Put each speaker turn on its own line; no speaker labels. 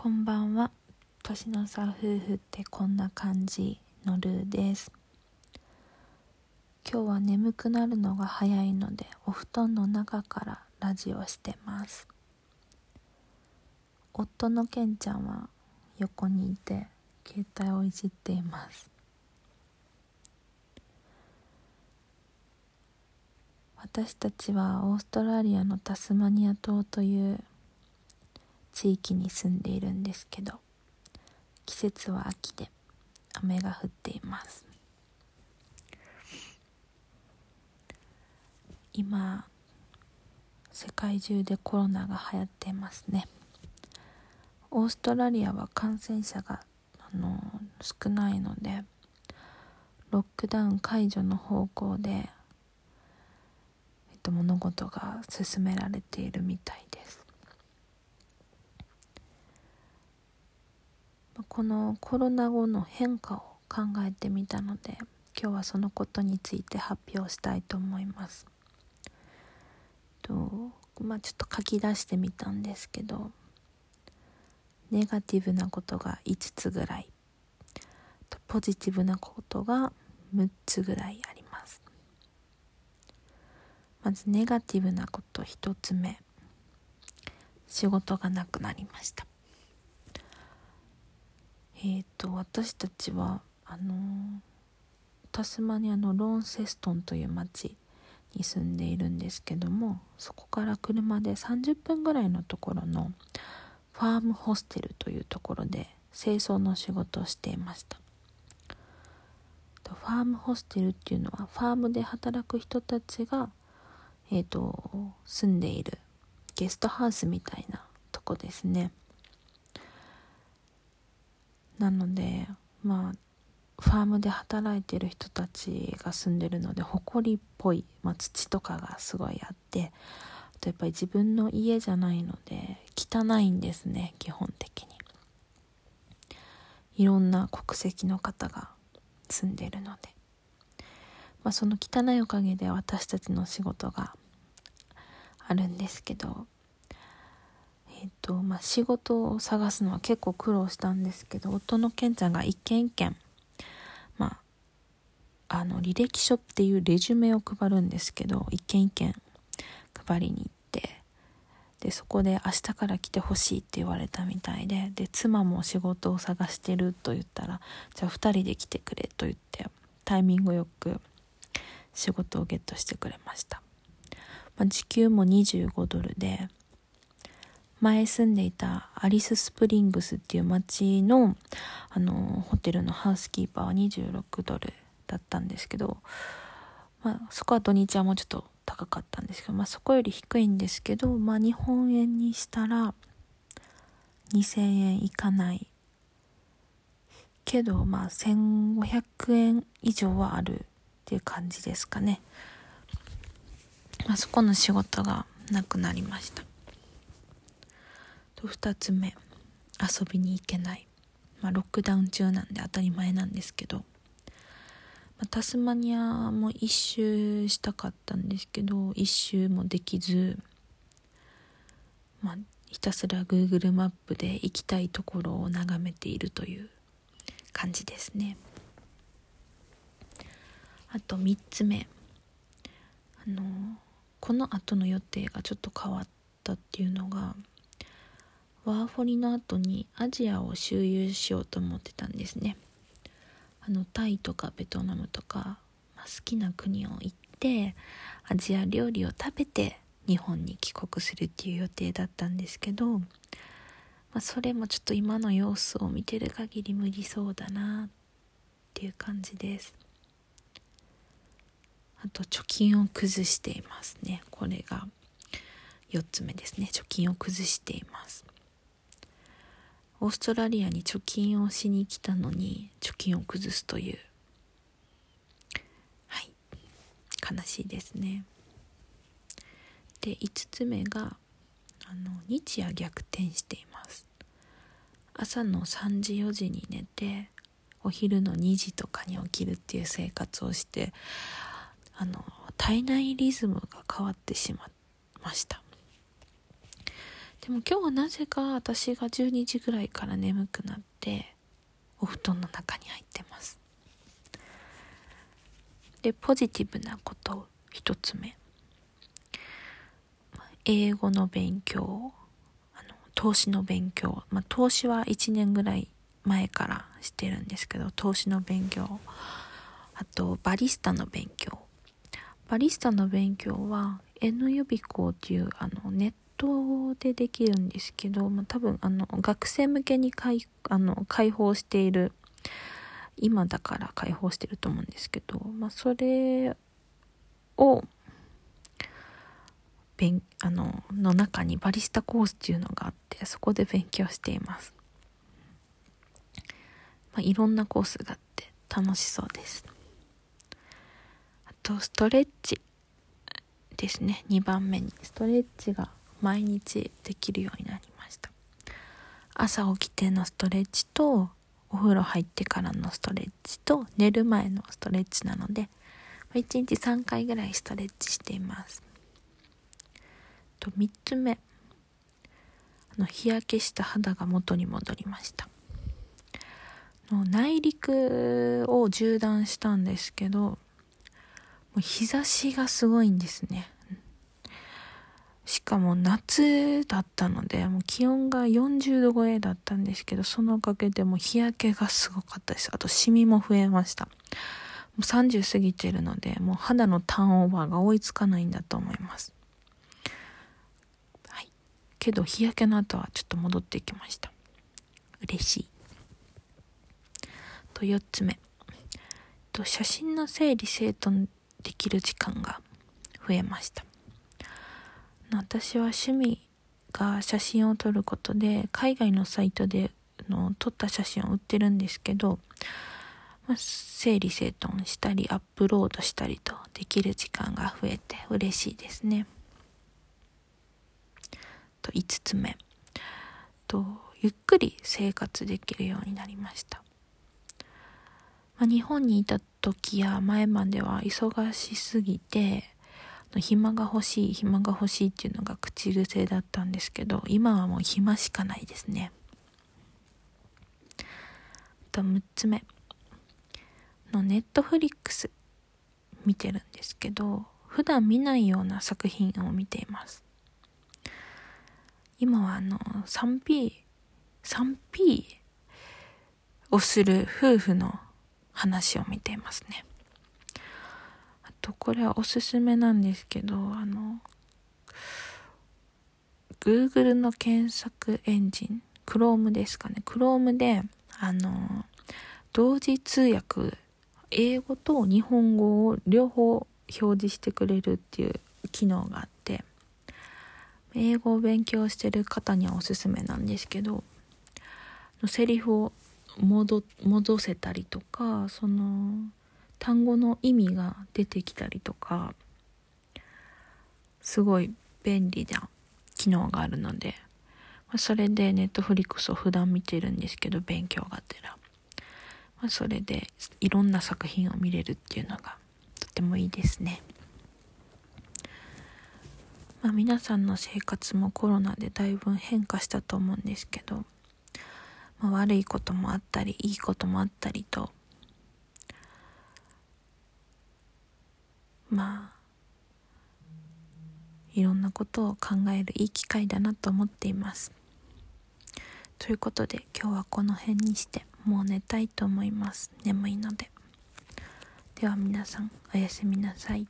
こんばんは。年の差夫婦ってこんな感じのルーです。今日は眠くなるのが早いのでお布団の中からラジオしてます。夫のケンちゃんは横にいて携帯をいじっています。私たちはオーストラリアのタスマニア島という地域に住んでいるんですけど季節は秋で雨が降っています。今世界中でコロナが流行っていますね。オーストラリアは感染者があの少ないのでロックダウン解除の方向で、えっと、物事が進められているみたいです。このコロナ後の変化を考えてみたので今日はそのことについて発表したいと思います。とまあちょっと書き出してみたんですけどネガティブなことが5つぐらい。ポジティブなことが6つぐらいあります。まずネガティブなこと1つ目。仕事がなくなりました。えっ、ー、と私たちはあのタスマニアのローンセストンという町に住んでいるんですけどもそこから車で30分ぐらいのところのファームホステルというところで清掃の仕事をしていました。ファームホステルっていうのはファームで働く人たちが、えーと住んでいるゲストハウスみたいなとこですね。なのでまあファームで働いてる人たちが住んでるので埃っぽい、まあ、土とかがすごいあってあとやっぱり自分の家じゃないので汚いんですね基本的に。いろんな国籍の方が住んでるので、まあ、その汚いおかげで私たちの仕事があるんですけどえっ、とまあ、仕事を探すのは結構苦労したんですけど夫のケンちゃんが一軒一軒まああの履歴書っていうレジュメを配るんですけど一軒一軒配りに行ってでそこで明日から来てほしいって言われたみたいでで妻も仕事を探してると言ったらじゃあ2人で来てくれと言ってタイミングよく仕事をゲットしてくれました、まあ、時給も25ドルで前住んでいたアリススプリングスっていう街のあのホテルのハウスキーパーは26ドルだったんですけど、まあ、そこは土日はもうちょっと高かったんですけど、まあ、そこより低いんですけど、まあ、日本円にしたら2000円いかないけどまあ1500円以上はあるっていう感じですかね、まあ、そこの仕事がなくなりました。と2つ目遊びに行けない、まあ、ロックダウン中なんで当たり前なんですけど、まあ、タスマニアも一周したかったんですけど一周もできず、まあ、ひたすら Google マップで行きたいところを眺めているという感じですね。あと3つ目あのこの後の予定がちょっと変わったっていうのがワーホリの後にアジアを周遊しようと思ってたんですね。あのタイとかベトナムとか、まあ、好きな国を行ってアジア料理を食べて日本に帰国するっていう予定だったんですけど、まあ、それもちょっと今の様子を見てる限り無理そうだなっていう感じです。あと貯金を崩していますね。これが4つ目ですね。貯金を崩しています。オーストラリアに貯金をしに来たのに貯金を崩すという。はい。悲しいですね。で5つ目があの日夜逆転しています。朝の3時4時に寝てお昼の2時とかに起きるっていう生活をしてあの体内リズムが変わってしまいました。でも今日はなぜか私が12時ぐらいから眠くなってお布団の中に入ってます。でポジティブなこと一つ目。英語の勉強あの投資の勉強、まあ、投資は1年ぐらい前からしてるんですけど投資の勉強。あとバリスタの勉強。バリスタの勉強は N 予備校っていうあのネットでできるんですけど、まあ、多分あの学生向けに開あの開放している今だから開放してると思うんですけど、まあ、それを勉あのの中にバリスタコースっていうのがあってそこで勉強しています、まあ、いろんなコースがあって楽しそうです。あとストレッチ。ですね。2番目に。ストレッチが毎日できるようになりました。朝起きてのストレッチとお風呂入ってからのストレッチと寝る前のストレッチなので1日3回ぐらいストレッチしています。と3つ目。あの日焼けした肌が元に戻りました。の内陸を縦断したんですけどう日差しがすごいんですねしかも夏だったので、もう気温が40度超えだったんですけど、そのおかげでも日焼けがすごかったです。あとシミも増えました。もう30過ぎてるので、もう肌のターンオーバーが追いつかないんだと思います。はい。けど日焼けの後はちょっと戻ってきました。嬉しい。と4つ目。と写真の整理整頓できる時間が増えました。私は趣味が写真を撮ることで海外のサイトでの撮った写真を売ってるんですけど、まあ、整理整頓したりアップロードしたりとできる時間が増えて嬉しいですね。と5つ目とゆっくり生活できるようになりました。まあ、日本にいた時や前までは忙しすぎて暇が欲しい暇が欲しいっていうのが口癖だったんですけど今はもう暇しかないですね。と6つ目。のネットフリックス見てるんですけど普段見ないような作品を見ています。今はあの 3P3P をする夫婦の話を見ていますね。あとこれはおすすめなんですけどあの Google の検索エンジン Chrome ですかね。Chrome であの同時通訳英語と日本語を両方表示してくれるっていう機能があって英語を勉強してる方にはおすすめなんですけどセリフを戻戻せたりとかその単語の意味が出てきたりとかすごい便利な機能があるので、まあ、それでネットフリックスを普段見てるんですけど勉強がてら、まあ、それでいろんな作品を見れるっていうのがとてもいいですね。まあ、皆さんの生活もコロナでだいぶ変化したと思うんですけど、まあ、悪いこともあったりいいこともあったりと。まあいろんなことを考えるいい機会だなと思っています。ということで今日はこの辺にしてもう寝たいと思います。眠いので。では皆さんおやすみなさい。